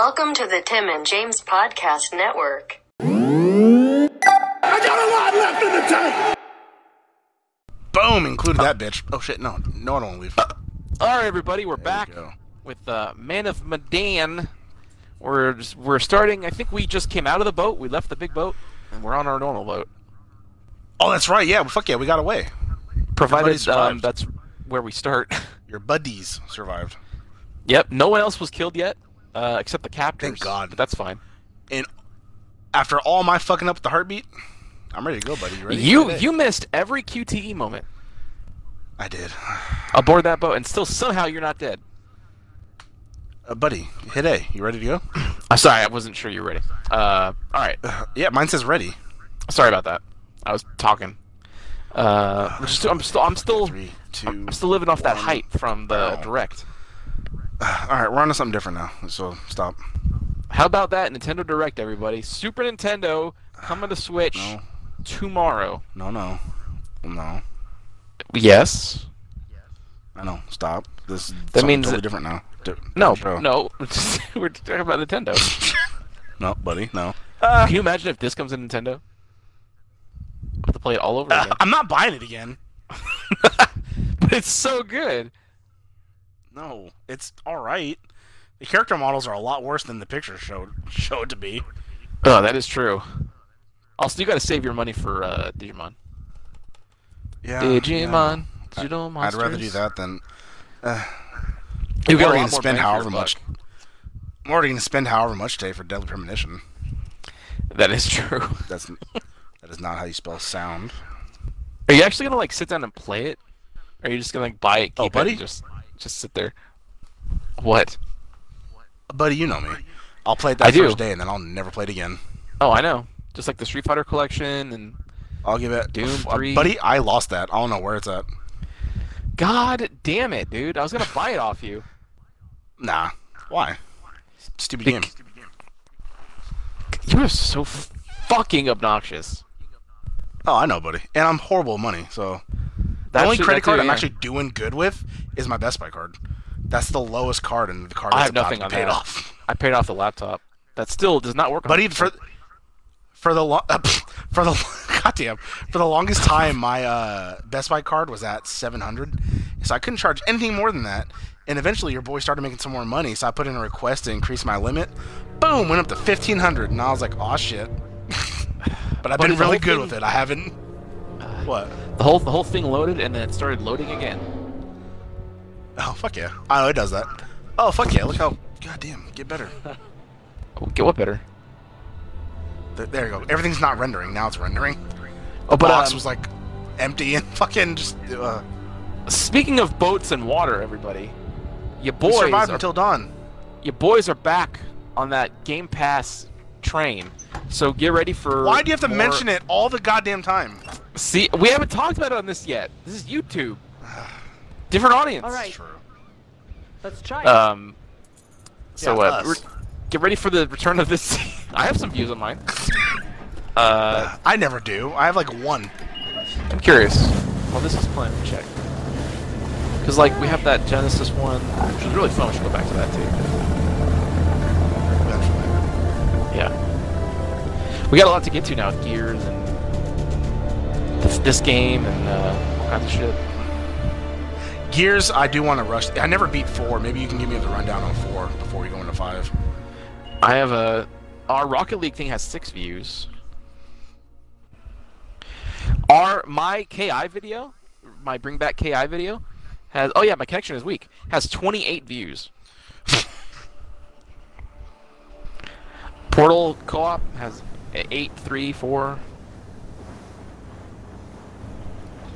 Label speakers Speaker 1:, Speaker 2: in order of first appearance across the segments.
Speaker 1: Welcome to the Tim and James Podcast Network.
Speaker 2: I got a lot left in the tank.
Speaker 3: Boom, included that bitch. Oh shit, no, no, I don't want to leave.
Speaker 4: All right, everybody, we're back
Speaker 3: go.
Speaker 4: with uh, Man of Medan. We're just, we're starting. I think we just came out of the boat. We left the big boat, and we're on our normal boat.
Speaker 3: Oh, that's right. Yeah, fuck yeah, we got away.
Speaker 4: Provided um, that's where we start.
Speaker 3: Your buddies survived.
Speaker 4: yep. No one else was killed yet, uh, except the captors.
Speaker 3: Thank God.
Speaker 4: But that's fine.
Speaker 3: And after all my fucking up with the heartbeat, I'm ready to go, buddy. You ready?
Speaker 4: You you missed every QTE moment
Speaker 3: I did.
Speaker 4: aboard that boat, and still somehow you're not dead.
Speaker 3: Uh, buddy, hit A. You ready to go?
Speaker 4: I'm sorry, I wasn't sure you were ready. Uh, all right.
Speaker 3: Yeah, mine says ready.
Speaker 4: Sorry about that. I was talking. Uh, I'm still, I'm still, I'm still. I'm still living off that
Speaker 3: one.
Speaker 4: height from the direct.
Speaker 3: All right, we're on to something different now. So stop.
Speaker 4: How about that Nintendo Direct, everybody? Super Nintendo coming to Switch
Speaker 3: No,
Speaker 4: tomorrow.
Speaker 3: no, no, no.
Speaker 4: Yes.
Speaker 3: I know. Stop. This
Speaker 4: That means
Speaker 3: totally
Speaker 4: that-
Speaker 3: different now. Di-
Speaker 4: No,
Speaker 3: different
Speaker 4: no. We're talking about Nintendo.
Speaker 3: no, buddy, no.
Speaker 4: Can you imagine if this comes in Nintendo? I have to play it all over
Speaker 3: Uh,
Speaker 4: again.
Speaker 3: I'm not buying it again.
Speaker 4: but it's so good.
Speaker 3: No, it's all right. The character models are a lot worse than the pictures showed showed to be.
Speaker 4: Oh, that is true. Also, you got to save your money for uh, Digimon.
Speaker 3: Yeah,
Speaker 4: Digimon,
Speaker 3: yeah.
Speaker 4: digital
Speaker 3: I'd rather do that than Uh,
Speaker 4: You
Speaker 3: I'm
Speaker 4: get a
Speaker 3: already
Speaker 4: lot
Speaker 3: gonna spend however much. I'm already gonna spend however much today for Deadly Premonition.
Speaker 4: That is true.
Speaker 3: That's that is not how you spell sound.
Speaker 4: Are you actually gonna like sit down and play it? Or are you just gonna like buy it, keep
Speaker 3: Oh, buddy?
Speaker 4: and just just sit there? What?
Speaker 3: Buddy, you know me. I'll play it
Speaker 4: I
Speaker 3: that
Speaker 4: do.
Speaker 3: first day and then I'll never play it again.
Speaker 4: Oh, I know. Just like the Street Fighter collection and
Speaker 3: I'll give it
Speaker 4: Doom
Speaker 3: uh,
Speaker 4: 3.
Speaker 3: Buddy, I lost that. I don't know where it's at.
Speaker 4: God damn it, dude! I was gonna buy it off you.
Speaker 3: Nah. Why? Stupid
Speaker 4: Bec-
Speaker 3: game.
Speaker 4: You are so f- fucking obnoxious.
Speaker 3: Oh, I know, buddy. And I'm horrible with money, so the only credit card I'm
Speaker 4: yeah.
Speaker 3: actually doing good with is my Best Buy card. That's the lowest card, and the card
Speaker 4: I have nothing on
Speaker 3: paid
Speaker 4: that.
Speaker 3: off.
Speaker 4: I paid off the laptop. That still does not work. on even
Speaker 3: for for the lo- for the goddamn for the longest time, my uh, Best Buy card was at 700, so I couldn't charge anything more than that. And eventually, your boy started making some more money, so I put in a request to increase my limit. Boom, went up to 1500, and I was like, "Oh shit!" but I've
Speaker 4: Buddy,
Speaker 3: been really good
Speaker 4: thing-
Speaker 3: with it. I haven't. What?
Speaker 4: the whole the whole thing loaded and then it started loading again.
Speaker 3: Oh fuck yeah! Oh, it does that. Oh fuck yeah! Look how goddamn get better.
Speaker 4: Oh, get what better?
Speaker 3: Th- There you go. Everything's not rendering. Now it's rendering.
Speaker 4: Oh, but
Speaker 3: Box
Speaker 4: um,
Speaker 3: was like empty and fucking just. Uh,
Speaker 4: speaking of boats and water, everybody, your
Speaker 3: we
Speaker 4: boys
Speaker 3: survived
Speaker 4: are,
Speaker 3: until dawn.
Speaker 4: your boys are back on that Game Pass train. So get ready for.
Speaker 3: Why do you have to
Speaker 4: more-
Speaker 3: mention it all the goddamn time?
Speaker 4: See, we haven't talked about it on this yet. This is YouTube. Different audience.
Speaker 5: All right,
Speaker 3: True.
Speaker 5: let's try it.
Speaker 4: Um. So
Speaker 3: Yeah,
Speaker 4: uh,
Speaker 3: us.
Speaker 4: get ready for the return of this. I have some views on mine. Uh,
Speaker 3: I never do. I have like one.
Speaker 4: I'm curious. Well, this is playing. Check. Because like we have that Genesis one, which was really fun. We should go back to that too. Yeah. We got a lot to get to now with Gears and this, this game and uh, all kinds of shit.
Speaker 3: Gears, I do want to rush. I never beat four. Maybe you can give me the rundown on four before we go into five.
Speaker 4: I have a our Rocket League thing has six views. Our my KI video, my Bring Back KI video, has oh yeah, my connection is weak. Has 28 views. Portal Co-op has eight, three, four.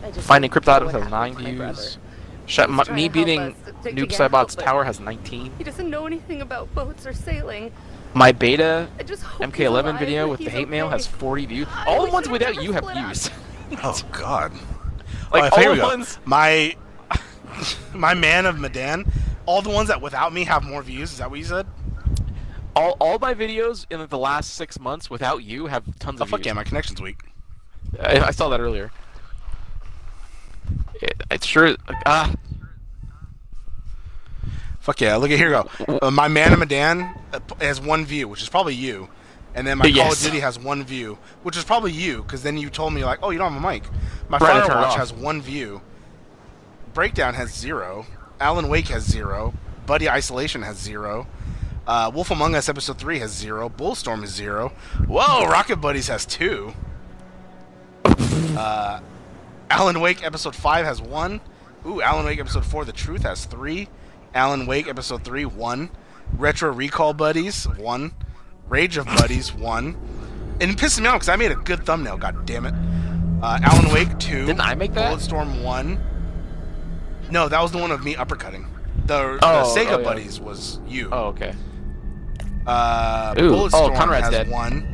Speaker 5: I just
Speaker 4: Finding
Speaker 5: don't know
Speaker 4: Cryptodomus has nine
Speaker 5: to my
Speaker 4: views. Shut, my, me beating
Speaker 5: us to- to
Speaker 4: Noob
Speaker 5: get
Speaker 4: Saibot's
Speaker 5: help,
Speaker 4: Tower has 19.
Speaker 5: He doesn't know anything about boats or sailing.
Speaker 4: My beta
Speaker 5: I just hope he's
Speaker 4: MK11 video with the
Speaker 5: he's
Speaker 4: hate mail has 40 views. All the ones without you have views.
Speaker 3: Oh God.
Speaker 4: Like
Speaker 3: oh,
Speaker 4: all the
Speaker 3: we go.
Speaker 4: ones.
Speaker 3: My my man of Medan. All the ones that without me have more views. Is that what you said?
Speaker 4: All, all my videos in the last six months without you have tons
Speaker 3: Oh
Speaker 4: of
Speaker 3: fuck
Speaker 4: views.
Speaker 3: yeah, my connection's weak.
Speaker 4: I, I saw that earlier. It, it's sure. Ah,
Speaker 3: Fuck yeah! Look at here go. Uh, my man Medan uh, p- has one view, which is probably you, and then my Call of Duty has one view, which is probably you, because then you told me like, oh, you don't have a mic. My
Speaker 4: Right,
Speaker 3: Firewatch has one view. Breakdown has zero. Alan Wake has zero. Buddy Isolation has zero. Uh, Wolf Among Us Episode 3 has zero. Bulletstorm is zero. Whoa, Rocket Buddies has two. Uh, Alan Wake Episode 5 has one. Ooh, Alan Wake Episode 4 The Truth has three. Alan Wake Episode 3, one. Retro Recall Buddies, one. Rage of Buddies, one. And it pisses me off because I made a good thumbnail, god damn it. Uh, Alan Wake 2.
Speaker 4: Didn't I make that?
Speaker 3: Bulletstorm 1. No, that was the one of me uppercutting. The,
Speaker 4: Oh,
Speaker 3: the Sega
Speaker 4: oh, yeah.
Speaker 3: Buddies was you.
Speaker 4: Oh, okay.
Speaker 3: Uh,
Speaker 4: Ooh,
Speaker 3: Bulletstorm
Speaker 4: oh, Conrad's
Speaker 3: has
Speaker 4: dead.
Speaker 3: one.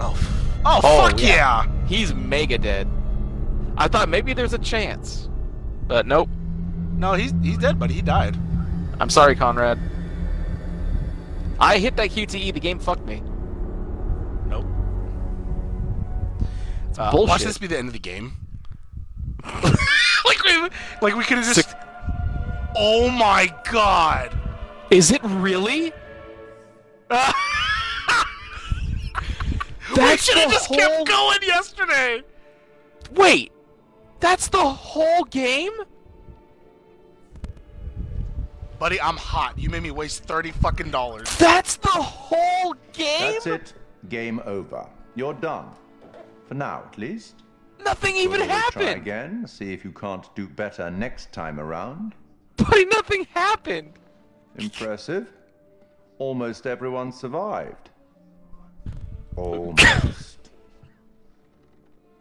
Speaker 3: Oh, f- oh,
Speaker 4: Oh,
Speaker 3: fuck
Speaker 4: yeah.
Speaker 3: yeah.
Speaker 4: He's mega dead. I thought maybe there's a chance, but nope.
Speaker 3: No, he's he's dead, buddy. He died.
Speaker 4: I'm sorry, Conrad. I hit that QTE. The game fucked me.
Speaker 3: Nope. Uh,
Speaker 4: bullshit.
Speaker 3: Watch this be the end of the game. like we, like we could have just. Oh my god!
Speaker 4: Is it really?
Speaker 3: we should have just
Speaker 4: whole-
Speaker 3: kept going yesterday.
Speaker 4: Wait, that's the whole game?
Speaker 3: Buddy, I'm hot. You made me waste thirty fucking dollars.
Speaker 4: That's the whole game?
Speaker 6: That's it. Game over. You're done. For now, at least.
Speaker 4: Nothing even
Speaker 6: We'll Try
Speaker 4: happened.
Speaker 6: again. See if you can't do better next time around.
Speaker 4: Buddy, nothing happened.
Speaker 6: Impressive. Almost everyone survived. Almost.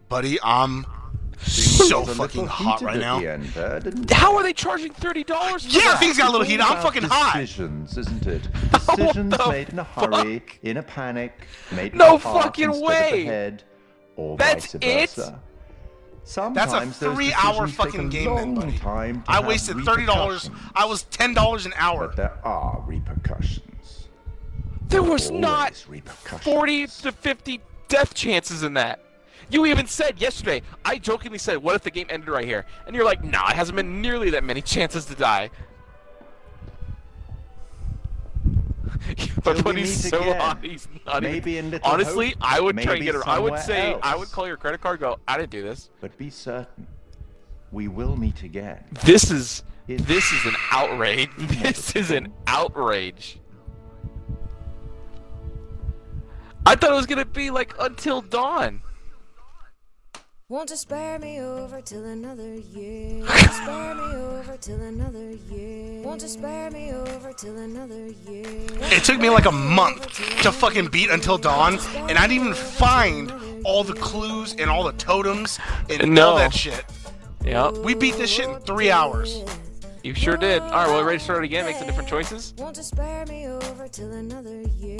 Speaker 3: Buddy, I'm
Speaker 6: Things
Speaker 3: so fucking hot right now.
Speaker 6: end
Speaker 4: How are they charging thirty dollars?
Speaker 3: Yeah, things got a little heated. I'm fucking hot.
Speaker 6: Decisions, isn't it? Decisions made in a hurry, in a panic, made
Speaker 4: No
Speaker 6: with the heart
Speaker 4: fucking way.
Speaker 6: head,
Speaker 4: That's it?
Speaker 6: Sometimes those
Speaker 3: three-hour fucking game then, buddy. I wasted thirty dollars. I was ten dollars an hour.
Speaker 6: But there are repercussions.
Speaker 4: There was not forty to fifty death chances in that. You even said yesterday. I jokingly said, "What if the game ended right here?" And you're like, "Nah, it hasn't been nearly that many chances to die." but when he's so
Speaker 6: again.
Speaker 4: hot, he's not
Speaker 6: Maybe
Speaker 4: even.
Speaker 6: in Little
Speaker 4: Honestly,
Speaker 6: Hope,
Speaker 4: I would try and get her. I would say, I would call your credit card. Go, I didn't do this.
Speaker 6: But be certain, we will meet again.
Speaker 4: This is
Speaker 6: It's
Speaker 4: this is an outrage. This is an outrage. I thought it was gonna be like until dawn.
Speaker 7: Won't you spare me over till another year? Spare me over till another year? Won't you spare me over till another year?
Speaker 3: It took me like a month to fucking beat Until Dawn, and I didn't even find all the clues and all the totems and
Speaker 4: No.
Speaker 3: all that shit.
Speaker 4: Yeah,
Speaker 3: We beat this shit in three hours.
Speaker 4: you sure did. All right, well, we ready to start again? Make some different choices.
Speaker 7: Won't you spare me over till another year?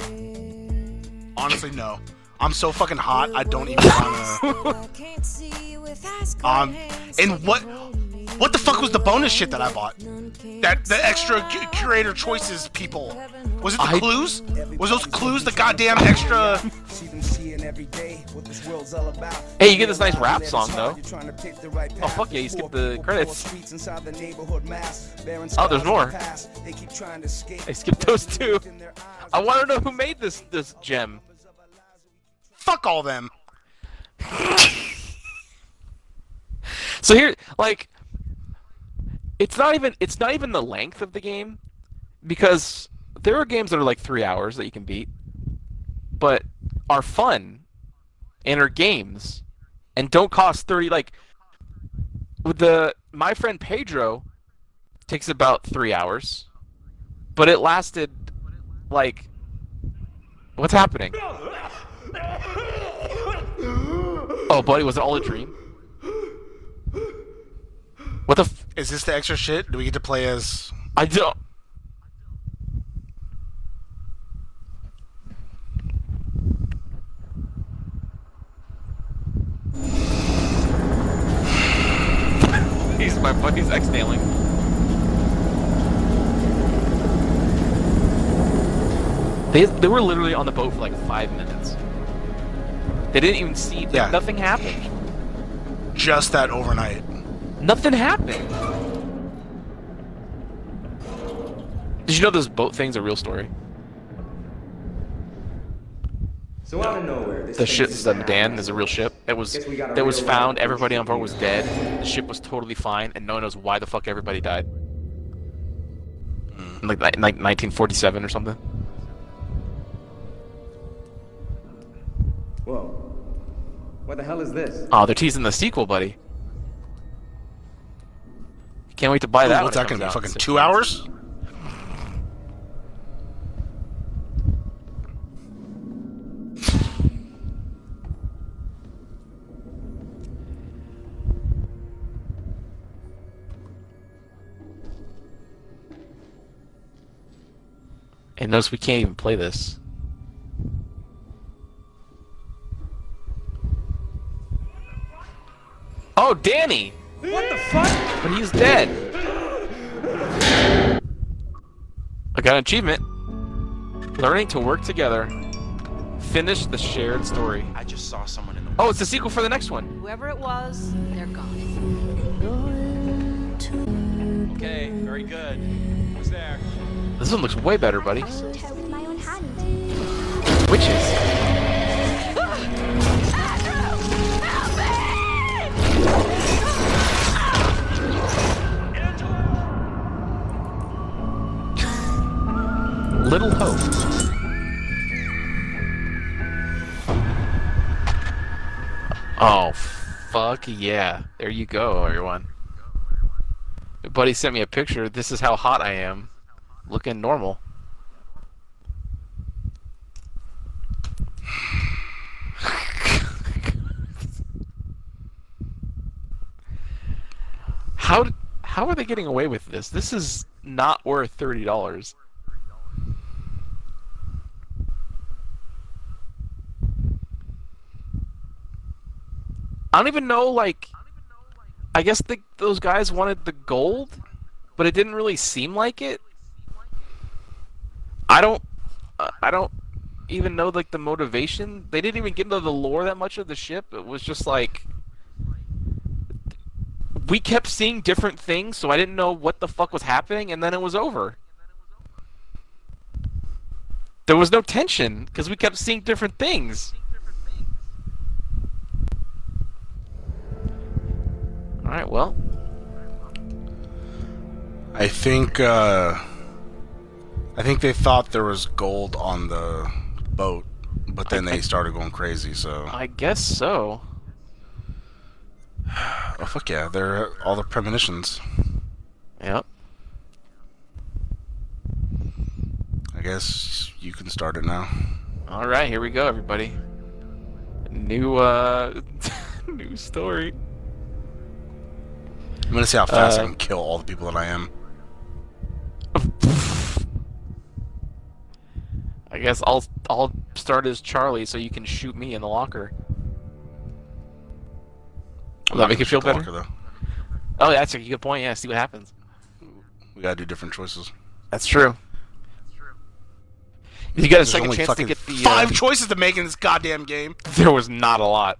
Speaker 3: Honestly, no. I'm so fucking hot. I don't even wanna.
Speaker 7: I can't see you with ice cold
Speaker 3: Um, and what? What the fuck was the bonus shit that I bought? That the extra cu- curator choices people. Was it the
Speaker 4: I-
Speaker 3: clues? Was those clues the goddamn extra?
Speaker 8: See them seeing every day what this world's all about.
Speaker 4: Hey, you get this nice rap song, though.
Speaker 8: You're trying to pick the right
Speaker 4: Oh, fuck yeah, you skipped the credits.
Speaker 8: poor streets inside the neighborhood mass, bearing
Speaker 4: Oh, there's more.
Speaker 8: of the past. They keep trying to escape.
Speaker 4: I skipped those two.
Speaker 8: In their eyes,
Speaker 4: I want to know who made this this gem.
Speaker 3: Fuck all them.
Speaker 4: So here, like, it's not even it's not even the length of the game, because there are games that are like three hours that you can beat, but are fun, and are games, and don't cost thirty. Like, with the my friend Pedro, takes about three hours, but it lasted, like, what's happening? Oh, buddy, was it all a dream? What the? F-
Speaker 3: Is this the extra shit? Do we get to play as?
Speaker 4: I don't. He's my buddy's exhaling. They, they were literally on the boat for like five minutes. They didn't even see.
Speaker 3: Yeah.
Speaker 4: Nothing happened.
Speaker 3: Just that overnight.
Speaker 4: Nothing happened. Did you know this boat thing's are a real story?
Speaker 9: So out of nowhere, this
Speaker 4: The
Speaker 9: thing
Speaker 4: ship,
Speaker 9: just
Speaker 4: the
Speaker 9: happened.
Speaker 4: Medan, is a real ship. It was
Speaker 9: Guess we got a
Speaker 4: that was found. Everybody on board was dead. The ship was totally fine, and no one knows why the fuck everybody died. In like, like 1947 or something.
Speaker 9: Whoa. What the hell is this?
Speaker 4: Oh, they're teasing the sequel, buddy. Can't wait to buy that.
Speaker 3: What's
Speaker 4: when
Speaker 3: that gonna be?
Speaker 4: comes out in
Speaker 3: Fucking two
Speaker 4: months.
Speaker 3: hours?
Speaker 4: And notice we can't even play this. Oh, Danny!
Speaker 9: What the fuck?
Speaker 4: But he's dead. I got an achievement. Learning to work together. Finish the shared story.
Speaker 10: I just saw someone in the.
Speaker 4: Oh, it's the sequel for the next one.
Speaker 5: Whoever it was, they're gone.
Speaker 10: Okay, very good. Who's there?
Speaker 4: This one looks way better, buddy.
Speaker 11: Shoot her with my own hand.
Speaker 4: Witches. Fuck yeah. There you go, everyone. My buddy sent me a picture. This is how hot I am. Looking normal. How how are they getting away with this? This is not worth thirty dollars. I don't even know. Like, I guess the, those guys wanted the gold, but it didn't really seem like it. I don't. uh, I don't even know like the motivation. They didn't even get into the lore that much of the ship. It was just like we kept seeing different things, so I didn't know what the fuck was happening, and then it was over. There was no tension because we kept seeing different things. All right, well,
Speaker 3: I think uh, I think they thought there was gold on the boat, but then they started going crazy. So
Speaker 4: I guess so.
Speaker 3: oh fuck yeah, they're all the premonitions.
Speaker 4: Yep.
Speaker 3: I guess you can start it now.
Speaker 4: All right, here we go, everybody. New uh, new story.
Speaker 3: I'm gonna see how fast I
Speaker 4: Uh,
Speaker 3: can kill all the people that I am.
Speaker 4: I guess I'll I'll start as Charlie, so you can shoot me in the locker. Will that make you feel better?
Speaker 3: Though.
Speaker 4: Oh, that's a good point. Yeah, see what happens.
Speaker 3: We gotta do different choices.
Speaker 4: That's true. You got a
Speaker 3: There's
Speaker 4: second chance to get the
Speaker 3: five
Speaker 4: uh,
Speaker 3: choices to make in this goddamn game.
Speaker 4: There was not a lot.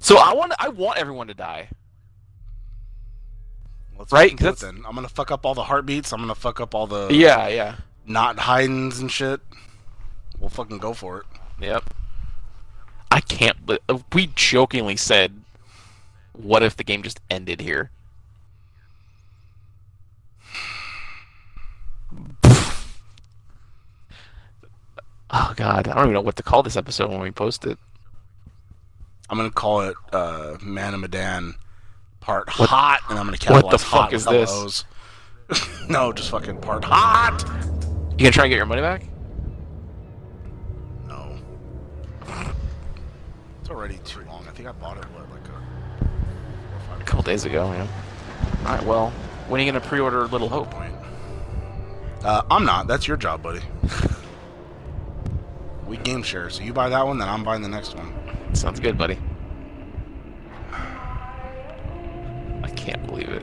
Speaker 4: So I want I want everyone to die.
Speaker 3: Let's
Speaker 4: Right, 'cause
Speaker 3: then. I'm gonna fuck up all the heartbeats. I'm gonna fuck up all the
Speaker 4: Yeah, yeah.
Speaker 3: not hidings and shit. We'll fucking go for it.
Speaker 4: Yep. I can't. Uh, we jokingly said, "What if the game just ended here?" Oh God, I don't even know what to call this episode when we post it.
Speaker 3: I'm gonna call it uh, Man of Medan Part
Speaker 4: What-
Speaker 3: Hot, and I'm gonna capitalize what
Speaker 4: the fuck is this?
Speaker 3: No, just fucking Part Hot.
Speaker 4: You gonna try and get your money back?
Speaker 3: No. It's already too long. I think I bought it what like a
Speaker 4: A couple days ago, man. All right, well, when are you gonna pre-order Little Hope?
Speaker 3: Uh, I'm not. That's your job, buddy. we game share, so you buy that one, then I'm buying the next one.
Speaker 4: Sounds good, buddy. I can't believe it.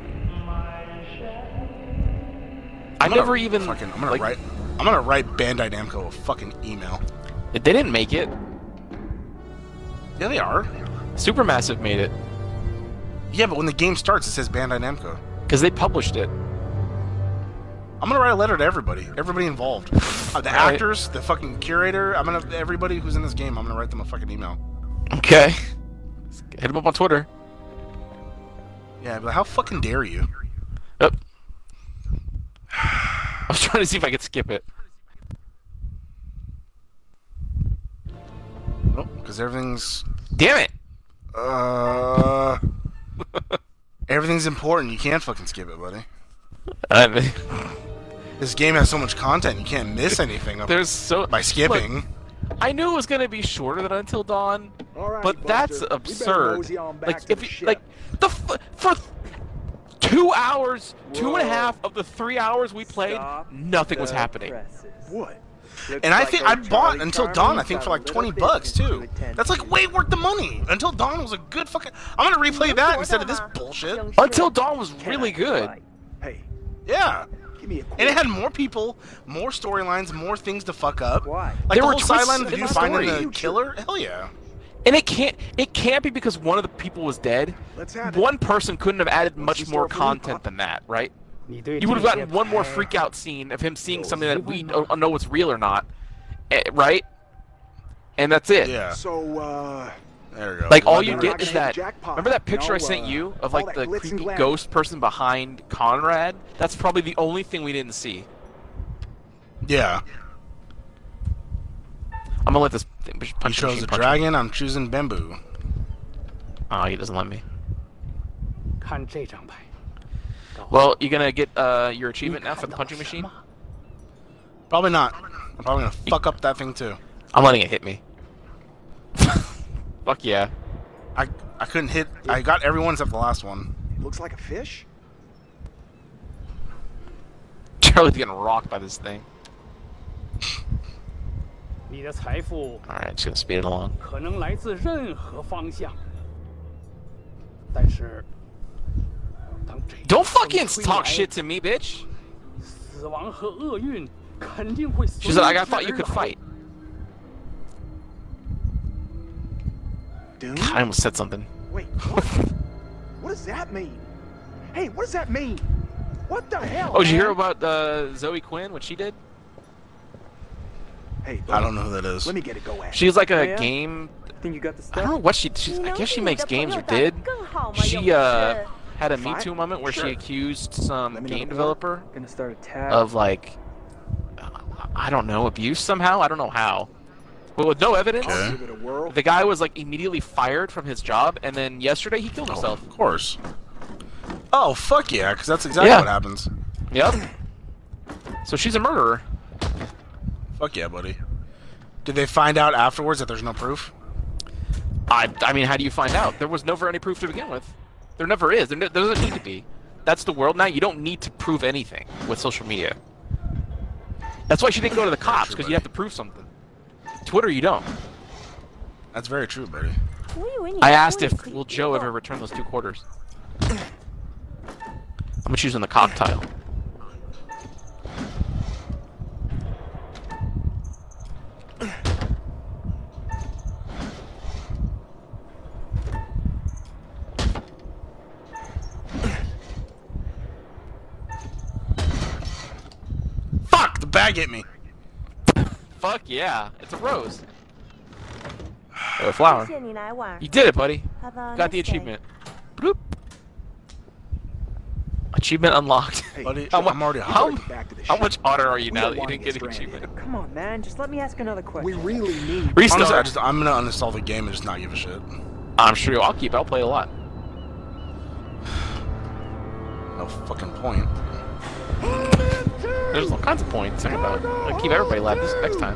Speaker 4: I
Speaker 3: I'm
Speaker 4: never even
Speaker 3: fucking. I'm gonna
Speaker 4: like,
Speaker 3: write. I'm gonna write Bandai Namco a fucking email.
Speaker 4: If They didn't make it.
Speaker 3: Yeah, they are.
Speaker 4: Supermassive made it
Speaker 3: Yeah, but when the game starts, it says Bandai Namco.
Speaker 4: because they published it.
Speaker 3: I'm gonna write a letter to everybody, everybody involved, uh, the actors, the fucking curator. I'm gonna everybody who's in this game. I'm gonna write them a fucking email.
Speaker 4: Okay. Hit him up on Twitter.
Speaker 3: Yeah, but how fucking dare you?
Speaker 4: Yep. I was trying to see if I could skip it.
Speaker 3: Nope, Because everything's
Speaker 4: Damn it!
Speaker 3: uh, everything's important. You can't fucking skip it, buddy.
Speaker 4: I mean,
Speaker 3: This game has so much content. You can't miss anything
Speaker 4: there's so
Speaker 3: by skipping.
Speaker 4: Look, I knew it was gonna be shorter than Until Dawn, but that's absurd.
Speaker 8: mosey on back
Speaker 4: Like if you, like the f- for two hours, two and a half of the three hours we played, nothing was happening.
Speaker 8: What?
Speaker 3: And I think I bought Until Dawn. I think for like twenty bucks too. That's like way worth the money. Until Dawn was a good fucking. I'm gonna replay that instead of this bullshit.
Speaker 4: Until Dawn was really good.
Speaker 8: Hey,
Speaker 3: Yeah.
Speaker 8: give me a
Speaker 3: And it had more people, more storylines, more things to fuck up.
Speaker 8: Why?
Speaker 3: Like
Speaker 4: There
Speaker 3: the
Speaker 4: were
Speaker 3: whole
Speaker 4: twists
Speaker 3: sideline of
Speaker 4: in
Speaker 3: you
Speaker 4: the
Speaker 3: finding the killer. Hell yeah.
Speaker 4: And it can't it can't be because one of the people was dead.
Speaker 8: Let's have it.
Speaker 4: One person couldn't have added much more
Speaker 8: start from the
Speaker 4: content than that, right? You would have gotten one more freak out scene of him seeing something that we don't know what's real or not, eh, right? And that's it.
Speaker 3: Yeah.
Speaker 8: So, uh,
Speaker 3: There we go.
Speaker 4: Like all you get is that.
Speaker 8: jackpot.
Speaker 4: Remember that picture I sent
Speaker 8: uh,
Speaker 4: you of like the creepy ghost person behind Conrad? That's probably the only thing we didn't see.
Speaker 3: Yeah.
Speaker 4: I'm gonna let this Punch
Speaker 3: he chose a dragon. I'm choosing bamboo.
Speaker 4: Oh, he doesn't let me. Well, you're gonna get uh, your achievement now for the punching machine?
Speaker 3: Probably not. I'm probably gonna fuck up that thing too.
Speaker 4: I'm letting it hit me. Fuck yeah.
Speaker 3: I I couldn't hit. I got everyone except the last one.
Speaker 8: Looks like a fish.
Speaker 4: Charlie's getting rocked by this thing.
Speaker 9: 你的财富
Speaker 4: Alright, just gonna speed it along.
Speaker 9: 可能来自任何方向，但是当这一
Speaker 4: Don't
Speaker 9: 风
Speaker 4: fucking
Speaker 9: 吹
Speaker 4: talk
Speaker 9: 来
Speaker 4: shit to me, bitch!
Speaker 9: 死亡和厄运肯定会
Speaker 4: She said, I
Speaker 9: 随
Speaker 4: got
Speaker 9: 之
Speaker 4: thought you
Speaker 9: 而
Speaker 4: could
Speaker 9: 来
Speaker 4: fight.
Speaker 8: Doom?
Speaker 4: I almost said something.
Speaker 8: Wait, what? what does that mean? Hey, what does that mean? What the hell?
Speaker 4: Oh, did you hear
Speaker 8: man?
Speaker 4: about uh, Zoe Quinn, what she did?
Speaker 8: Hey,
Speaker 3: I don't know who that is.
Speaker 8: Let me get a go at.
Speaker 4: She's like a
Speaker 9: Oh, yeah?
Speaker 4: game.
Speaker 9: Think you got the
Speaker 4: I don't know what she. She's, I guess she makes games or did. She uh had a Me Too moment where
Speaker 8: Sure.
Speaker 4: she accused some
Speaker 8: Let me know
Speaker 4: game developer
Speaker 9: Gonna start a tab.
Speaker 4: of like, uh, I don't know, abuse somehow. I don't know how, but with no evidence.
Speaker 3: Okay.
Speaker 8: Give it a whirl.
Speaker 4: The guy was like immediately fired from his job, and then yesterday he killed
Speaker 3: Oh,
Speaker 4: himself.
Speaker 3: of course. Oh fuck yeah, because that's exactly
Speaker 4: Yeah.
Speaker 3: what happens.
Speaker 4: Yep. So she's a murderer.
Speaker 3: Fuck yeah, buddy. Did they find out afterwards that there's no proof?
Speaker 4: I, I mean, how do you find out? There was never any proof to begin with. There never is. There, ne- there doesn't need to be. That's the world now. You don't need to prove anything with social media. That's why she didn't go to the cops because you have to prove something. Twitter, you don't.
Speaker 3: That's very true, buddy.
Speaker 4: I asked if will Joe ever return those two quarters. I'm choosing the cock tile.
Speaker 3: Fuck! Bag hit me.
Speaker 4: Fuck yeah, it's a rose. Oh, a flower. You did it, buddy. Got the achievement. Bloop. Achievement unlocked.
Speaker 3: Buddy,
Speaker 4: how,
Speaker 3: I'm already
Speaker 4: how,
Speaker 3: hot.
Speaker 8: Back to the
Speaker 4: how much hotter are you
Speaker 8: We
Speaker 4: now that you didn't get
Speaker 8: get
Speaker 4: the achievement?
Speaker 11: Come on, man. Just let me ask another question.
Speaker 8: We really need.
Speaker 4: Restart.
Speaker 3: Honestly, I just, I'm gonna uninstall the game and just not give a shit.
Speaker 4: I'm sure I'll keep. I'll play a lot.
Speaker 3: No fucking point.
Speaker 4: There's all kinds of points to think about. Like keep everybody alive this next time.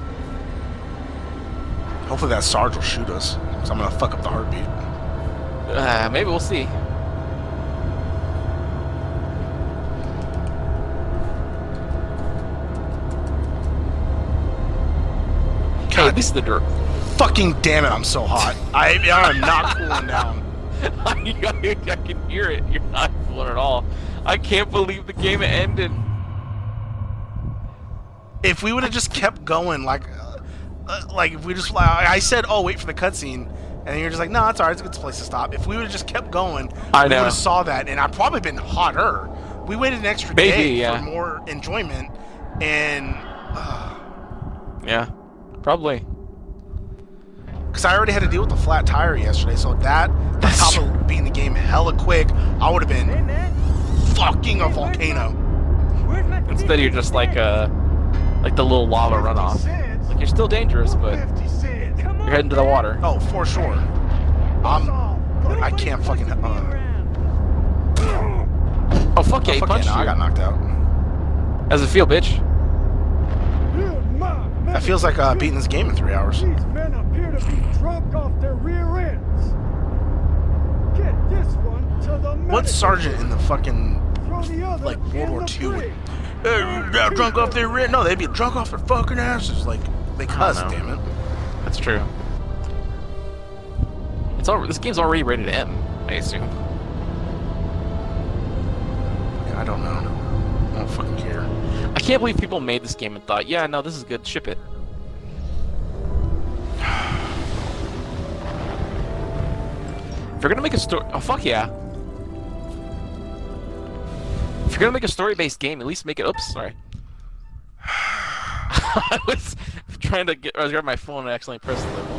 Speaker 3: Hopefully that Sarge will shoot us, because I'm gonna fuck up the heartbeat.
Speaker 4: Uh, maybe we'll see. Hey, at least the dirt.
Speaker 3: Fucking damn it, I'm so hot. I, I'm not cooling down.
Speaker 4: I, I can hear it. You're not cool at all. I can't believe the game ended.
Speaker 3: If we would have just kept going, like, uh, uh, like if we just, like, I said, oh, wait for the cutscene, and you're just like, no, it's alright, it's a good place to stop. If we would have just kept going,
Speaker 4: I
Speaker 3: we
Speaker 4: know.
Speaker 3: would have saw that, and I'd probably been hotter. we waited an extra
Speaker 4: Maybe,
Speaker 3: day
Speaker 4: yeah.
Speaker 3: for more enjoyment, and
Speaker 4: Yeah, probably.
Speaker 3: because I already had to deal with the flat tire yesterday, so that on top of being the game hella quick, I would have been fucking a volcano.
Speaker 4: Instead, you're just like uh, like the little lava runoff. Like you're still dangerous, but you're heading to the water.
Speaker 3: Oh, for sure. I'm. I can't fucking. Uh,
Speaker 4: Oh fuck yeah, he
Speaker 3: fuck yeah,
Speaker 4: punched
Speaker 3: no,
Speaker 4: you.
Speaker 3: I got knocked out.
Speaker 4: How's it feel, bitch?
Speaker 3: That feels like uh, beating this game in three hours.
Speaker 2: These men appear to be drunk off their rear ends. Get this one to the
Speaker 3: What sergeant in the fucking
Speaker 2: the
Speaker 3: like World War II would? They're drunk off their rear. No, they'd be drunk off their fucking asses. Like they cuss. Damn it.
Speaker 4: That's true. It's all. This game's already rated M, I assume.
Speaker 3: Yeah, I don't know. I don't fucking care.
Speaker 4: I can't believe people made this game and thought, yeah, no, this is good, ship it. If you're gonna make a story, oh fuck yeah. If you're gonna make a story-based game, at least make it. Oops, sorry. I was trying to get. I was grabbing my phone and accidentally pressed the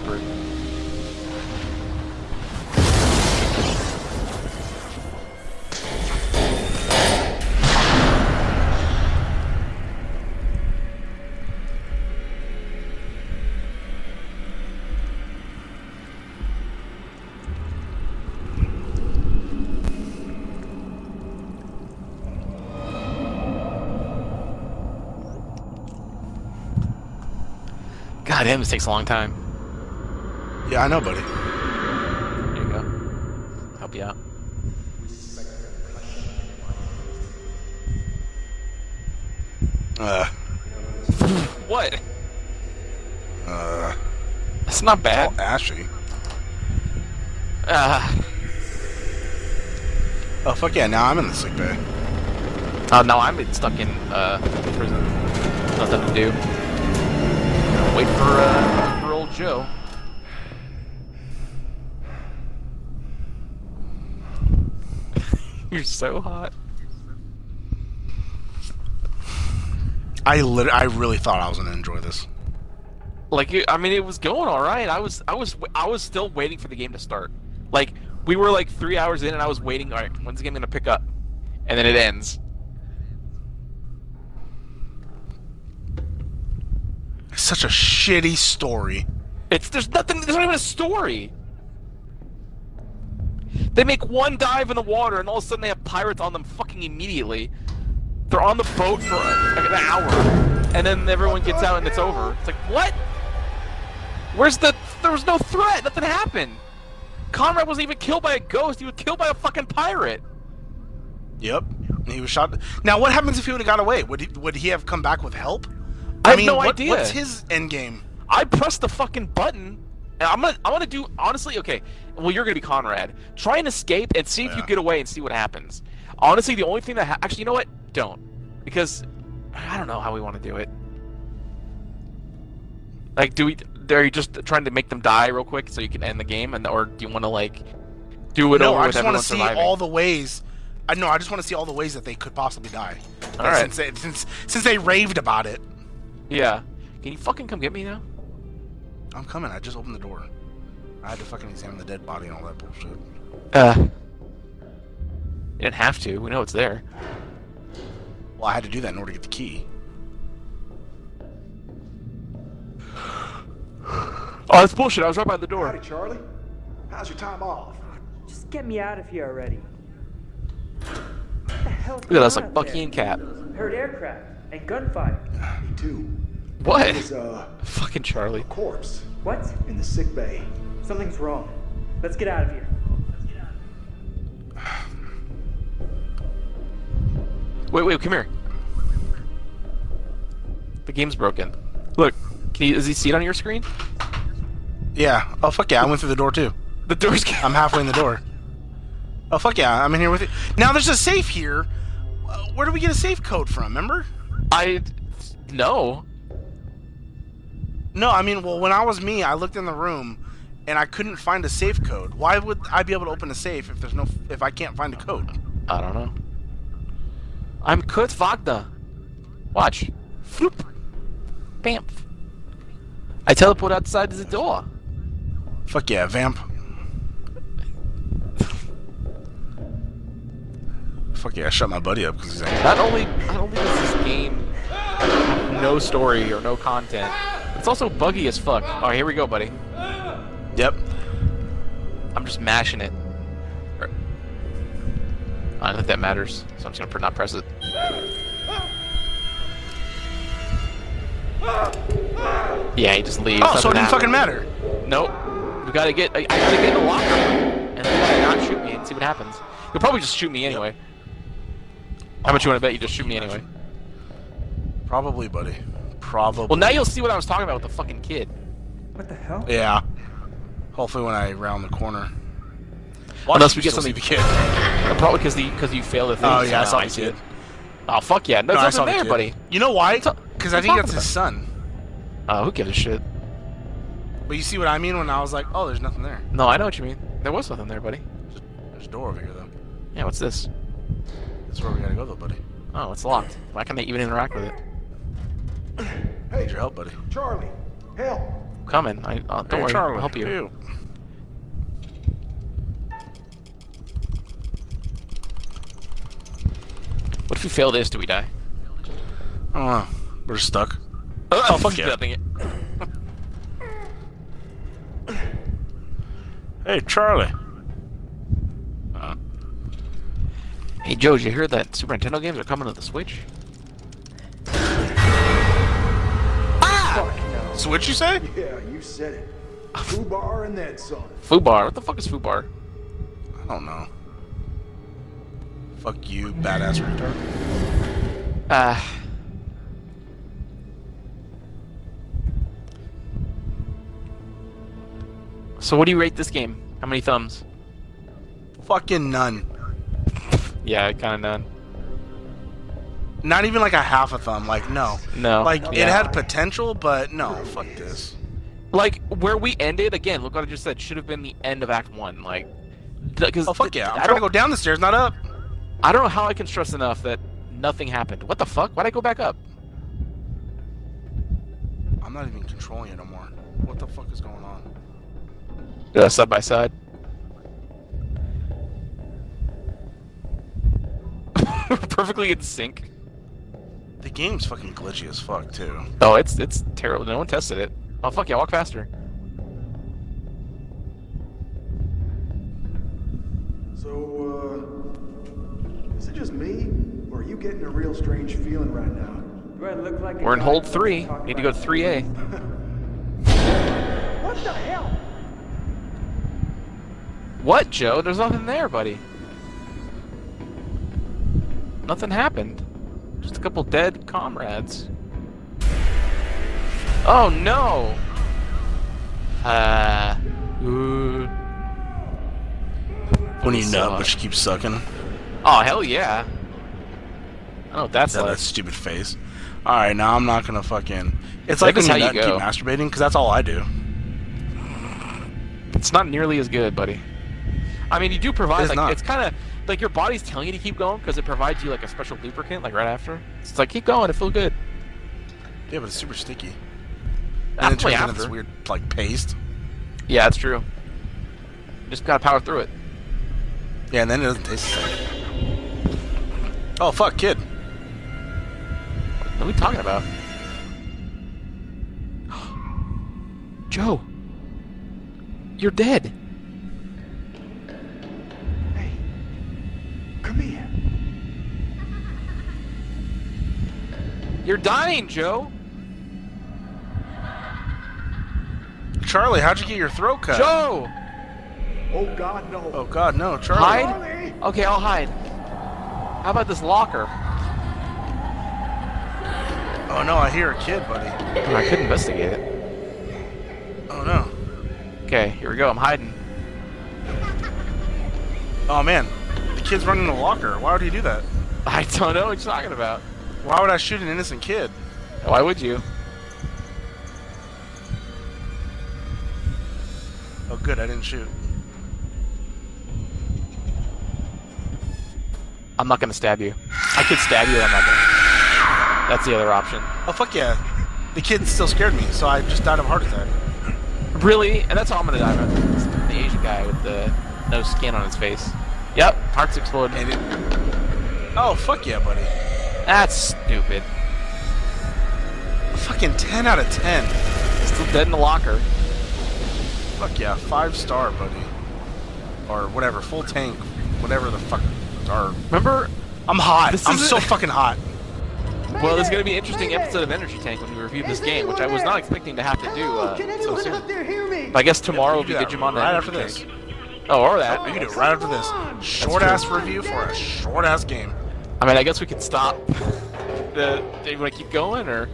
Speaker 4: God damn, this takes a long time.
Speaker 3: Yeah, I know, buddy.
Speaker 4: There you go. Help you out.
Speaker 3: Uh,
Speaker 4: What?
Speaker 3: uh,
Speaker 4: That's not bad.
Speaker 3: all ashy.
Speaker 4: Uh,
Speaker 3: Oh fuck yeah! Now I'm in the sick bay.
Speaker 4: oh, now I'm stuck in uh, prison. Nothing to do. Wait for uh, for old Joe. You're so hot.
Speaker 3: I lit- I really thought I was gonna enjoy this.
Speaker 4: Like, I mean, it was going all right. I was, I was, I was still waiting for the game to start. Like, we were like three hours in, and I was waiting. All right, when's the game gonna pick up? And then it ends.
Speaker 3: It's such a shitty story.
Speaker 4: It's there's nothing. There's not even a story. They make one dive in the water, and all of a sudden they have pirates on them fucking immediately. They're on the boat for like an hour, and then everyone gets out and it's over. It's like what? Where's the? There was no threat. Nothing happened. Conrad wasn't even killed by a ghost. He was killed by a fucking pirate.
Speaker 3: Yep. He was shot. Now, what happens if he would have got away? Would he, would he have come back with help?
Speaker 4: I have
Speaker 3: mean,
Speaker 4: no
Speaker 3: what-
Speaker 4: idea.
Speaker 3: What's his end game?
Speaker 4: I press the fucking button. And I'm gonna, I'm gonna do honestly. Okay, well you're gonna be Conrad. Try and escape and see if you get away and see what happens. Honestly, the only thing that ha- actually, you know what? Don't, because I don't know how we want to do it. Like, do we? Are you just trying to make them die real quick so you can end the game, and or do you want to like do it
Speaker 3: No,
Speaker 4: over
Speaker 3: I just want to see
Speaker 4: surviving?
Speaker 3: all the ways. Uh, I know. I just want to see all the ways that they could possibly die.
Speaker 4: All right.
Speaker 3: Since they, since since they raved about it,
Speaker 4: Yeah. Can you fucking come get me now?
Speaker 3: I'm coming. I just opened the door. I had to fucking examine the dead body and all that bullshit.
Speaker 4: Uh. You didn't have to. We know it's there.
Speaker 3: Well, I had to do that in order to get the key.
Speaker 4: Oh, that's bullshit. I was right by the door.
Speaker 8: Howdy, Charlie. How's your time off?
Speaker 11: Just get me out of here already. What the hell's
Speaker 4: Look at us,
Speaker 11: going
Speaker 4: like Bucky
Speaker 11: there?
Speaker 4: and Cap.
Speaker 11: Heard aircraft and gunfire.
Speaker 8: Me too.
Speaker 4: What?
Speaker 8: There's uh,
Speaker 4: Fucking Charlie.
Speaker 8: a corpse
Speaker 11: What?
Speaker 8: in the sick bay.
Speaker 11: Something's wrong. Let's get out of here.
Speaker 4: Wait, wait, come here. The game's broken. Look, can you, does he see it on your screen?
Speaker 3: Yeah. Oh fuck yeah! I went through the door too.
Speaker 4: The door's.
Speaker 3: I'm halfway in the door. Oh fuck yeah! I'm in here with you. Now there's a safe here. Uh, where do we get a safe code from? Remember?
Speaker 4: I. No.
Speaker 3: No, I mean, well, when I was me, I looked in the room, and I couldn't find a safe code. Why would I be able to open a safe if there's no if I can't find a code?
Speaker 4: I don't know. I'm Kurt Wagner. Watch. Floop. Bamf. I teleport outside the door.
Speaker 3: Fuck yeah, vamp. Fuck yeah, I shut my buddy up because he's angry.
Speaker 4: Not only not only does this game no story or no content, it's also buggy as fuck. Oh, here we go, buddy.
Speaker 3: Yep.
Speaker 4: I'm just mashing it. I don't think that matters, so I'm just gonna not press it. Yeah, he just leaves.
Speaker 3: Oh, so it didn't fucking matter.
Speaker 4: Nope. We gotta get. I, I gotta get in the locker room, and then not shoot me and see what happens. You'll probably just shoot me anyway. How much you want to bet you just shoot me anyway?
Speaker 3: Probably, buddy. Probably.
Speaker 4: Well, now you'll see what I was talking about with the fucking kid.
Speaker 11: What the hell?
Speaker 3: Yeah. Hopefully when I round the corner. Watch
Speaker 4: Unless
Speaker 3: you
Speaker 4: we get
Speaker 3: still see
Speaker 4: something.
Speaker 3: the kid.
Speaker 4: Probably because the because you failed the thing.
Speaker 3: Oh yeah, I saw the
Speaker 4: see
Speaker 3: kid.
Speaker 4: it. Oh fuck yeah! No,
Speaker 3: No, I
Speaker 4: there's
Speaker 3: saw
Speaker 4: nothing
Speaker 3: the
Speaker 4: there,
Speaker 3: kid.
Speaker 4: buddy.
Speaker 3: You know why? Because I think that's his son.
Speaker 4: Oh, who gives a shit?
Speaker 3: But you see what I mean when I was like, oh, there's nothing there.
Speaker 4: No, I know what you mean. There was nothing there, buddy.
Speaker 3: There's a door over here though.
Speaker 4: Yeah, what's this?
Speaker 3: That's where we gotta go though, buddy.
Speaker 4: Oh, it's locked. Why can't I even interact with it?
Speaker 3: I need your help, buddy.
Speaker 8: Charlie, help!
Speaker 4: I'm coming. I uh, don't
Speaker 3: Hey,
Speaker 4: worry.
Speaker 3: Charlie.
Speaker 4: I'll help you.
Speaker 3: Ew.
Speaker 4: What if we fail this? Do we die?
Speaker 3: I. We're just stuck.
Speaker 4: Oh,
Speaker 3: fuck yeah.
Speaker 4: Nothing.
Speaker 3: Hey, Charlie. Uh,
Speaker 4: Hey, Joe, did you hear that Super Nintendo games are coming to the Switch?
Speaker 8: No.
Speaker 3: Switch, you say?
Speaker 8: Yeah, you said it. Fubar and then some.
Speaker 4: Fubar. What the fuck is Fubar?
Speaker 3: I don't know. Fuck you, badass retard.
Speaker 4: Uh. So, what do you rate this game? How many thumbs?
Speaker 3: Fucking none.
Speaker 4: Yeah, kind of none.
Speaker 3: Not even like a half a thumb. Like no.
Speaker 4: No.
Speaker 3: Like it had potential, but no. Fuck this.
Speaker 4: Like where we ended again. Look what I just said. Should have been the end of Act One. Like, because
Speaker 3: Oh fuck yeah! I'm
Speaker 4: I
Speaker 3: trying to go down the stairs, not up.
Speaker 4: I don't know how I can stress enough that nothing happened. What the fuck? Why'd I go back up?
Speaker 3: I'm not even controlling it no more. What the fuck is going on?
Speaker 4: Uh, side by side. Perfectly in sync.
Speaker 3: The game's fucking glitchy as fuck too.
Speaker 4: Oh, it's it's terrible. No one tested it. Oh fuck yeah! Walk faster.
Speaker 8: So, uh, is it just me, or are you getting a real strange feeling right now?
Speaker 11: Do I look like
Speaker 4: We're in hold three. Need to go to three A.
Speaker 8: What the hell?
Speaker 4: What, Joe? There's nothing there, buddy. Nothing happened. Just a couple dead comrades. Oh no! Uh. Ooh.
Speaker 3: When you nut, but she keeps sucking.
Speaker 4: Oh hell yeah! I know that's
Speaker 3: That,
Speaker 4: like.
Speaker 3: that stupid face. All right, now I'm not gonna fucking. It's
Speaker 4: That
Speaker 3: like when you
Speaker 4: how you
Speaker 3: nut and keep masturbating, because that's all I do.
Speaker 4: It's not nearly as good, buddy. I mean, you do provide
Speaker 3: It's
Speaker 4: like
Speaker 3: not.
Speaker 4: it's kind of like your body's telling you to keep going because it provides you like a special lubricant like right after. It's like keep going, it feels good.
Speaker 3: Yeah, but it's super sticky. And it turns into this weird like paste.
Speaker 4: Yeah, that's true. Just gotta power through it.
Speaker 3: Yeah, and then it doesn't taste the same. Oh fuck, kid.
Speaker 4: What are we talking about? Joe, you're dead. You're dying, Joe.
Speaker 3: Charlie, how'd you get your throat cut?
Speaker 4: Joe,
Speaker 8: Oh God, no.
Speaker 3: Oh god, no, Charlie.
Speaker 4: hide.
Speaker 8: Charlie!
Speaker 4: Okay, I'll hide. How about this locker?
Speaker 3: Oh no, I hear a kid, buddy.
Speaker 4: I could investigate it.
Speaker 3: Oh no.
Speaker 4: Okay, here we go. I'm hiding.
Speaker 3: Oh man, the kid's running the locker. Why would he do that?
Speaker 4: I don't know what you're talking about.
Speaker 3: Why would I shoot an innocent kid?
Speaker 4: Why would you?
Speaker 3: Oh good, I didn't shoot.
Speaker 4: I'm not gonna stab you. I could stab you, I'm not gonna. That's the other option.
Speaker 3: Oh fuck yeah! The kid still scared me, so I just died of a heart attack.
Speaker 4: Really? And that's how I'm gonna die. It's The Asian guy with the no skin on his face. Yep, heart's exploding.
Speaker 3: And it. Oh fuck yeah, buddy!
Speaker 4: That's stupid.
Speaker 3: Fucking ten out of ten.
Speaker 4: Still dead in the locker.
Speaker 3: Fuck yeah, five star, buddy. Or whatever, full tank, whatever the fuck. Or
Speaker 4: Remember?
Speaker 3: I'm hot.
Speaker 4: This
Speaker 3: I'm so fucking hot.
Speaker 4: Well, there's gonna be an interesting episode of Energy Tank when we review this game, which I was not expecting to have to do uh, so soon. But I guess tomorrow will be
Speaker 3: can do
Speaker 4: Digimon
Speaker 3: right
Speaker 4: Energy
Speaker 3: after this.
Speaker 4: Oh, or that.
Speaker 3: We can do it right after this. Short ass review for a short ass game.
Speaker 4: I mean, I guess we could stop. the, do you want to keep going, or?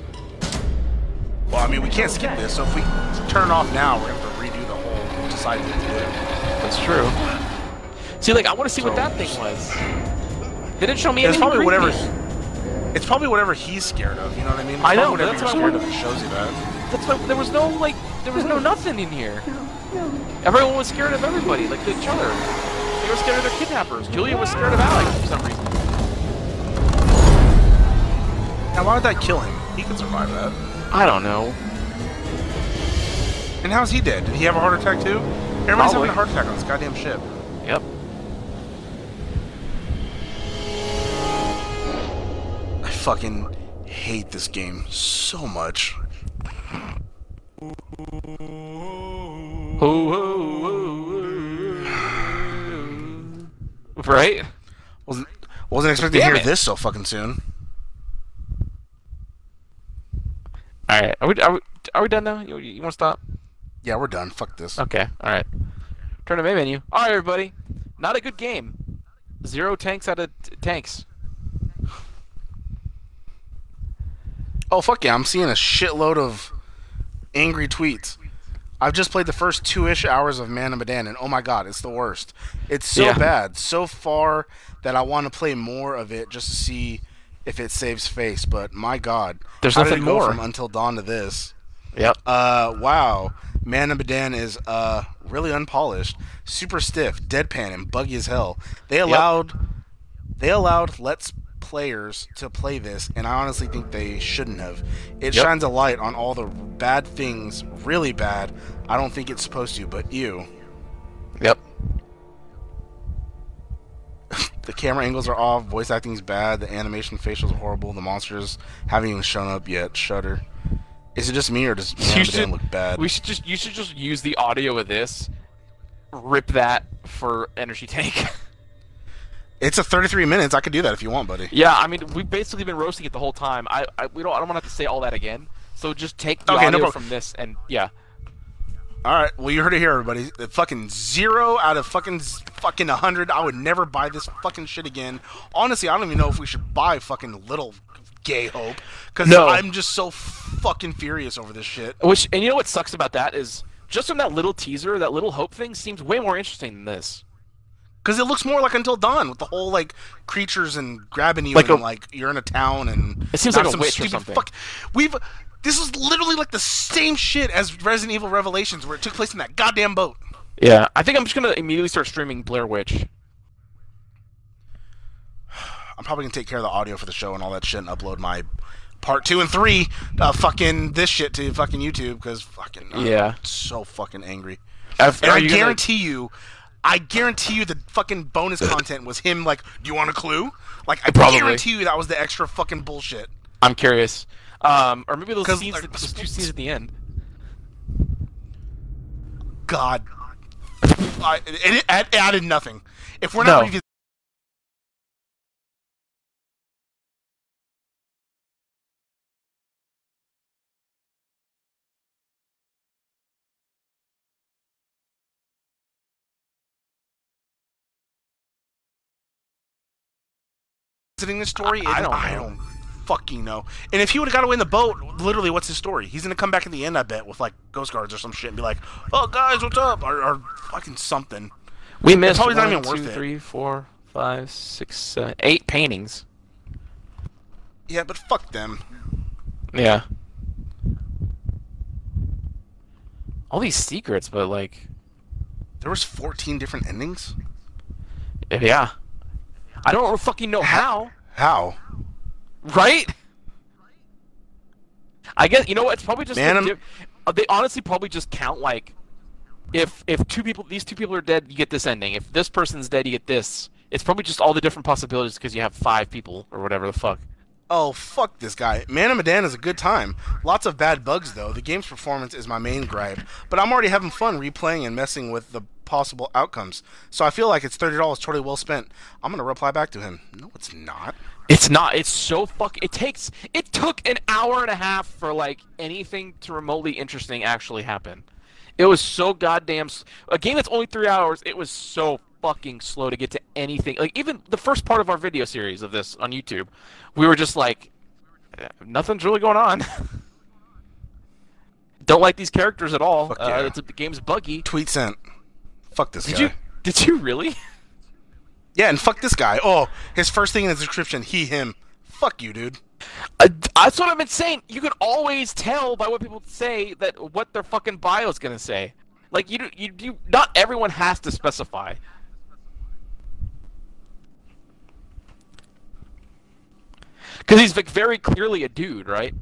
Speaker 3: Well, I mean, we can't skip this, so if we turn off now, we're gonna have to redo the whole decide what to do.
Speaker 4: That's true. See, like, I want to see what that thing was. They didn't show me
Speaker 3: It's
Speaker 4: anything
Speaker 3: probably whatever. It's probably whatever he's scared of. You know what I mean? It's
Speaker 4: I know,
Speaker 3: whatever
Speaker 4: that's
Speaker 3: you're
Speaker 4: what
Speaker 3: scared of. It shows you that.
Speaker 4: That's why there was no like, there was no nothing in here. Everyone was scared of everybody, like each other. They were scared of their kidnappers. Julia was scared of Alex for some reason.
Speaker 3: Now, why would that kill him? He could survive that.
Speaker 4: I don't know.
Speaker 3: And how's he dead? Did he have a heart attack too? Everybody's
Speaker 4: Probably.
Speaker 3: having a heart attack on this goddamn ship.
Speaker 4: Yep.
Speaker 3: I fucking hate this game so much.
Speaker 4: Right?
Speaker 3: Wasn't wasn't expecting
Speaker 4: Damn
Speaker 3: to hear
Speaker 4: it.
Speaker 3: this so fucking soon.
Speaker 4: All right. Are we are we, are we done now? You, you want to stop?
Speaker 3: Yeah, we're done. Fuck this.
Speaker 4: Okay. All right. Turn to main menu. All right, everybody. Not a good game. Zero tanks out of t- tanks.
Speaker 3: Oh fuck yeah! I'm seeing a shitload of angry tweets. I've just played the first two-ish hours of Man of Medan, and oh my god, it's the worst. It's so
Speaker 4: Yeah.
Speaker 3: bad, so far that I want to play more of it just to see if it saves face. But my god,
Speaker 4: There's
Speaker 3: how
Speaker 4: nothing more.
Speaker 3: from Until Dawn to this.
Speaker 4: Yep.
Speaker 3: Uh, wow. Man of Medan is uh really unpolished, super stiff, deadpan, and buggy as hell. They allowed they allowed Let's players to play this, and I honestly think they shouldn't have. It
Speaker 4: Yep.
Speaker 3: shines a light on all the bad things, really bad. I don't think it's supposed to, but you.
Speaker 4: Yep.
Speaker 3: The camera angles are off, voice acting is bad, the animation facials are horrible, the monsters haven't even shown up yet. Shudder. Is it just me or does Man
Speaker 4: You
Speaker 3: of Medan
Speaker 4: should,
Speaker 3: look bad?
Speaker 4: we should just you should just use the audio of this, rip that for Energy Tank.
Speaker 3: It's a 33 minutes. I could do that if you want, buddy.
Speaker 4: yeah, I mean we've basically been roasting it the whole time. I, I we don't I don't want to have to say all that again. So just take the
Speaker 3: Okay,
Speaker 4: audio
Speaker 3: problem.
Speaker 4: from this and yeah.
Speaker 3: All right. Well, you heard it here, everybody. The fucking zero out of fucking fucking a hundred. I would never buy this fucking shit again. Honestly, I don't even know if we should buy fucking little gay hope because
Speaker 4: No.
Speaker 3: I'm just so fucking furious over this shit.
Speaker 4: Which and you know what sucks about that is just from that little teaser, that little hope thing seems way more interesting than this.
Speaker 3: Because it looks more like Until Dawn with the whole like creatures and grabbing you
Speaker 4: Like
Speaker 3: and
Speaker 4: a-
Speaker 3: like you're in a town and
Speaker 4: It seems like a
Speaker 3: some
Speaker 4: witch or something.
Speaker 3: Fuck, we've this is literally like the same shit as Resident Evil Revelations where it took place in that goddamn boat.
Speaker 4: Yeah, I think I'm just gonna immediately start streaming Blair Witch.
Speaker 3: I'm probably gonna take care of the audio for the show and all that shit and upload my part two and three, uh, fucking this shit to fucking YouTube because fucking I'm
Speaker 4: Yeah.
Speaker 3: so fucking angry.
Speaker 4: If-
Speaker 3: and I
Speaker 4: you gonna-
Speaker 3: guarantee you, I guarantee you the fucking bonus content was him like, do you want a clue? Like I
Speaker 4: Probably.
Speaker 3: guarantee you that was the extra fucking bullshit.
Speaker 4: I'm curious. Um, or maybe those scenes,
Speaker 3: like,
Speaker 4: those two scenes at the end.
Speaker 3: God, I, it, it added nothing. If we're not revi- visiting this story,
Speaker 4: I- I don't
Speaker 3: I
Speaker 4: know.
Speaker 3: don't fucking know. And if he would have got away in the boat, literally, what's his story? He's gonna come back in the end, I bet, with like ghost guards or some shit, and be like, "Oh, guys, what's up?" or, or fucking something.
Speaker 4: We missed
Speaker 3: probably not
Speaker 4: one,
Speaker 3: even worth
Speaker 4: two,
Speaker 3: it.
Speaker 4: three, four, five, six, seven, eight paintings.
Speaker 3: Yeah, but fuck them.
Speaker 4: Yeah. All these secrets, but like,
Speaker 3: There was 14 different endings.
Speaker 4: yeah. I don't fucking know how.
Speaker 3: How?
Speaker 4: Right? I guess you know what? It's probably just
Speaker 3: Man,
Speaker 4: the uh, they honestly probably just count like if if two people these two people are dead, you get this ending. If this person's dead, you get this. It's probably just all the different possibilities because you have five people or whatever the fuck.
Speaker 3: Oh, fuck this guy. Man of Medan is a good time. Lots of bad bugs, though. The game's performance is my main gripe. But I'm already having fun replaying and messing with the possible outcomes. So I feel like it's $30 totally well spent. I'm going to reply back to him. No, it's not.
Speaker 4: It's not. It's so fuck. It takes. It took an hour and a half for like anything to remotely interesting actually happen. It was so goddamn. A game that's only three hours. It was so fucking slow to get to anything. Like even the first part of our video series of this on YouTube, we were just like, "Eh, nothing's really going on. Don't like these characters at all. Uh,
Speaker 3: yeah.
Speaker 4: it's, the game's buggy.
Speaker 3: Tweet sent. Fuck this
Speaker 4: Did
Speaker 3: guy.
Speaker 4: you? Did you really?
Speaker 3: Yeah, and fuck this guy. Oh, his first thing in his description, he, him. Fuck you, dude.
Speaker 4: Uh, that's what I've been saying. You can always tell by what people say that what their fucking bio is gonna say. Like you, you, you, not everyone has to specify. Because he's like very clearly a dude, right?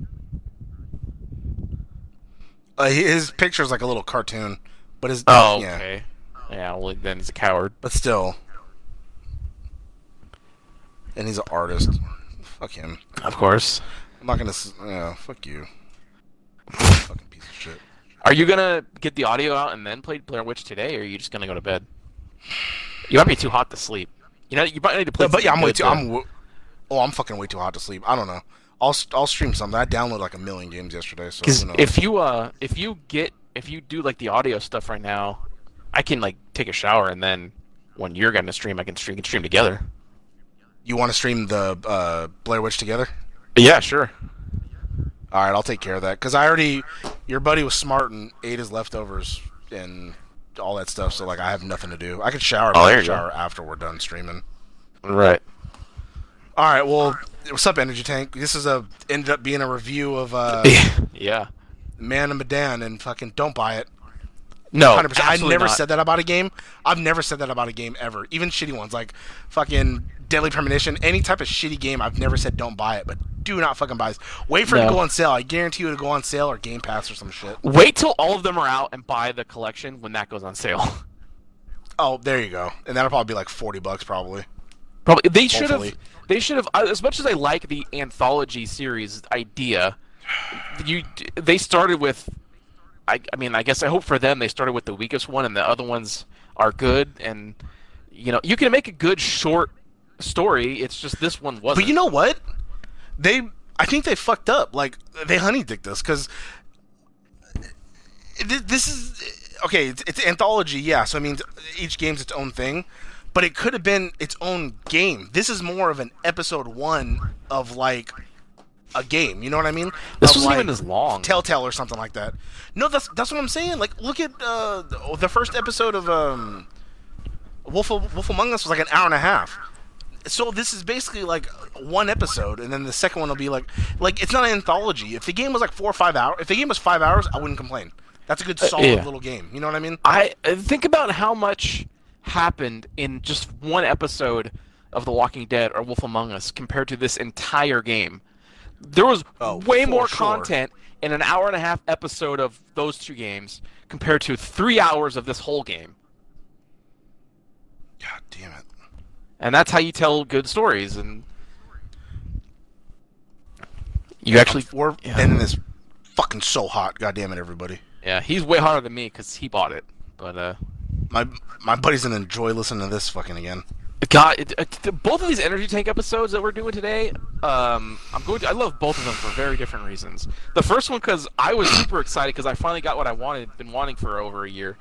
Speaker 3: Uh, his picture's like a little cartoon. But his.
Speaker 4: Oh,
Speaker 3: yeah.
Speaker 4: okay. Yeah, well then he's a coward.
Speaker 3: But still. And he's an artist. Fuck him.
Speaker 4: Of course.
Speaker 3: I'm not gonna. Yeah, fuck you. Fucking piece of shit.
Speaker 4: Are you gonna get the audio out and then play Blair Witch today, or are you just gonna go to bed? You might be too hot to sleep. You know, you might need to play.
Speaker 3: No, but yeah, I'm way too.
Speaker 4: to-
Speaker 3: I'm. Oh, I'm fucking way too hot to sleep. I don't know. I'll I'll stream something. I downloaded like a million games yesterday. So
Speaker 4: Because
Speaker 3: who knows?
Speaker 4: if you uh if you get if you do like the audio stuff right now, I can like take a shower and then when you're gonna stream, I can stream can stream together.
Speaker 3: you want to stream the uh, Blair Witch together,
Speaker 4: Yeah, sure.
Speaker 3: all right, I'll take care of that. Cause I already, your buddy was smart and ate his leftovers and all that stuff. So like, I have nothing to do. I could shower.
Speaker 4: Oh, there
Speaker 3: can
Speaker 4: you go.
Speaker 3: shower after we're done streaming.
Speaker 4: Right.
Speaker 3: All right. Well, what's up, Energy Tank? This is a ended up being a review of uh,
Speaker 4: yeah.
Speaker 3: Man of Medan and fucking don't buy it.
Speaker 4: No,
Speaker 3: 100%. I never
Speaker 4: not.
Speaker 3: said that about a game. I've never said that about a game ever. Even shitty ones like fucking Deadly Premonition, any type of shitty game, I've never said don't buy it, but do not fucking buy it. Wait for it to go on sale. I guarantee you it'll go on sale or Game Pass or some shit.
Speaker 4: Wait till all of them are out and buy the collection when that goes on sale.
Speaker 3: Oh, there you go. And that'll probably be like 40 bucks probably.
Speaker 4: Probably they should have. They should have. Uh, as much as I like the anthology series idea, you they started with. I, I mean, I guess I hope for them they started with the weakest one, and the other ones are good. And you know, you can make a good short story. It's just this one wasn't.
Speaker 3: But you know what? They I think they fucked up. Like they honey dicked us cuz uh, this is okay, it's, it's anthology, yeah. So it means each game's its own thing, but it could have been its own game. This is more of an episode 1 of like a game, you know what I mean?
Speaker 4: This
Speaker 3: Of,
Speaker 4: wasn't
Speaker 3: like,
Speaker 4: even as long.
Speaker 3: Telltale or something like that. No, that's that's what I'm saying. Like look at uh, the the first episode of um Wolf Wolf Among Us was like an hour and a half. So this is basically like one episode, and then the second one will be like like it's not an anthology. If the game was like four or five hours, if the game was five hours, I wouldn't complain. That's a good
Speaker 4: Uh,
Speaker 3: solid
Speaker 4: yeah.
Speaker 3: little game. You know what I mean?
Speaker 4: I uh, think about how much happened in just one episode of The Walking Dead or Wolf Among Us compared to this entire game. There was
Speaker 3: Oh,
Speaker 4: way more
Speaker 3: sure.
Speaker 4: content in an hour and a half episode of those two games compared to three hours of this whole game.
Speaker 3: God damn it!
Speaker 4: And that's how you tell good stories. And you actually,
Speaker 3: we're
Speaker 4: yeah.
Speaker 3: ending this fucking so hot. God damn it, everybody!
Speaker 4: yeah, he's way harder than me because he bought it. But uh,
Speaker 3: My my buddy's gonna enjoy listening to this fucking again.
Speaker 4: God, the- both of these energy tank episodes that we're doing today, um, I'm going. To, I love both of them for very different reasons. The first one because I was super excited because I finally got what I wanted, been wanting for over a year.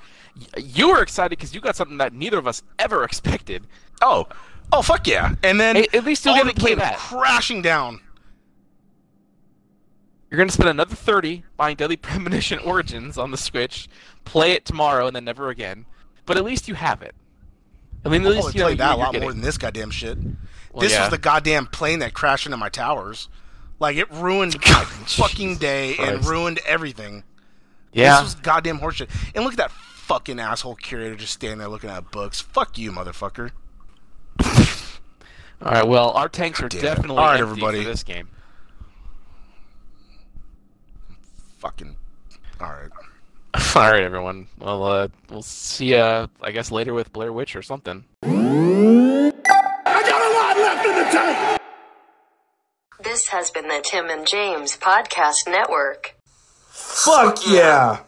Speaker 4: You were excited because you got something that neither of us ever expected.
Speaker 3: Oh, oh fuck yeah! And then
Speaker 4: At- at least you'll
Speaker 3: all
Speaker 4: get
Speaker 3: of
Speaker 4: to
Speaker 3: it
Speaker 4: play
Speaker 3: came crashing down.
Speaker 4: You're gonna spend another thirty buying Deadly Premonition Origins on the Switch, play it tomorrow, and then never again. But at least you have it. I mean, at least you know
Speaker 3: played that a lot more than this goddamn shit.
Speaker 4: Well,
Speaker 3: this
Speaker 4: yeah.
Speaker 3: was the goddamn plane that crashed into my towers. Like it ruined my fucking day and ruined everything.
Speaker 4: Yeah.
Speaker 3: This was goddamn horseshit. And look at that fucking asshole curator just standing there looking at books. Fuck you, motherfucker.
Speaker 4: All right. Well, our tanks are definitely
Speaker 3: All right,
Speaker 4: empty
Speaker 3: everybody.
Speaker 4: for this game.
Speaker 3: Fucking. All right.
Speaker 4: All right, everyone. Well, uh, we'll see you, I guess, later with Blair Witch or something.
Speaker 1: This has been the Tim and James Podcast Network.
Speaker 2: Fuck yeah!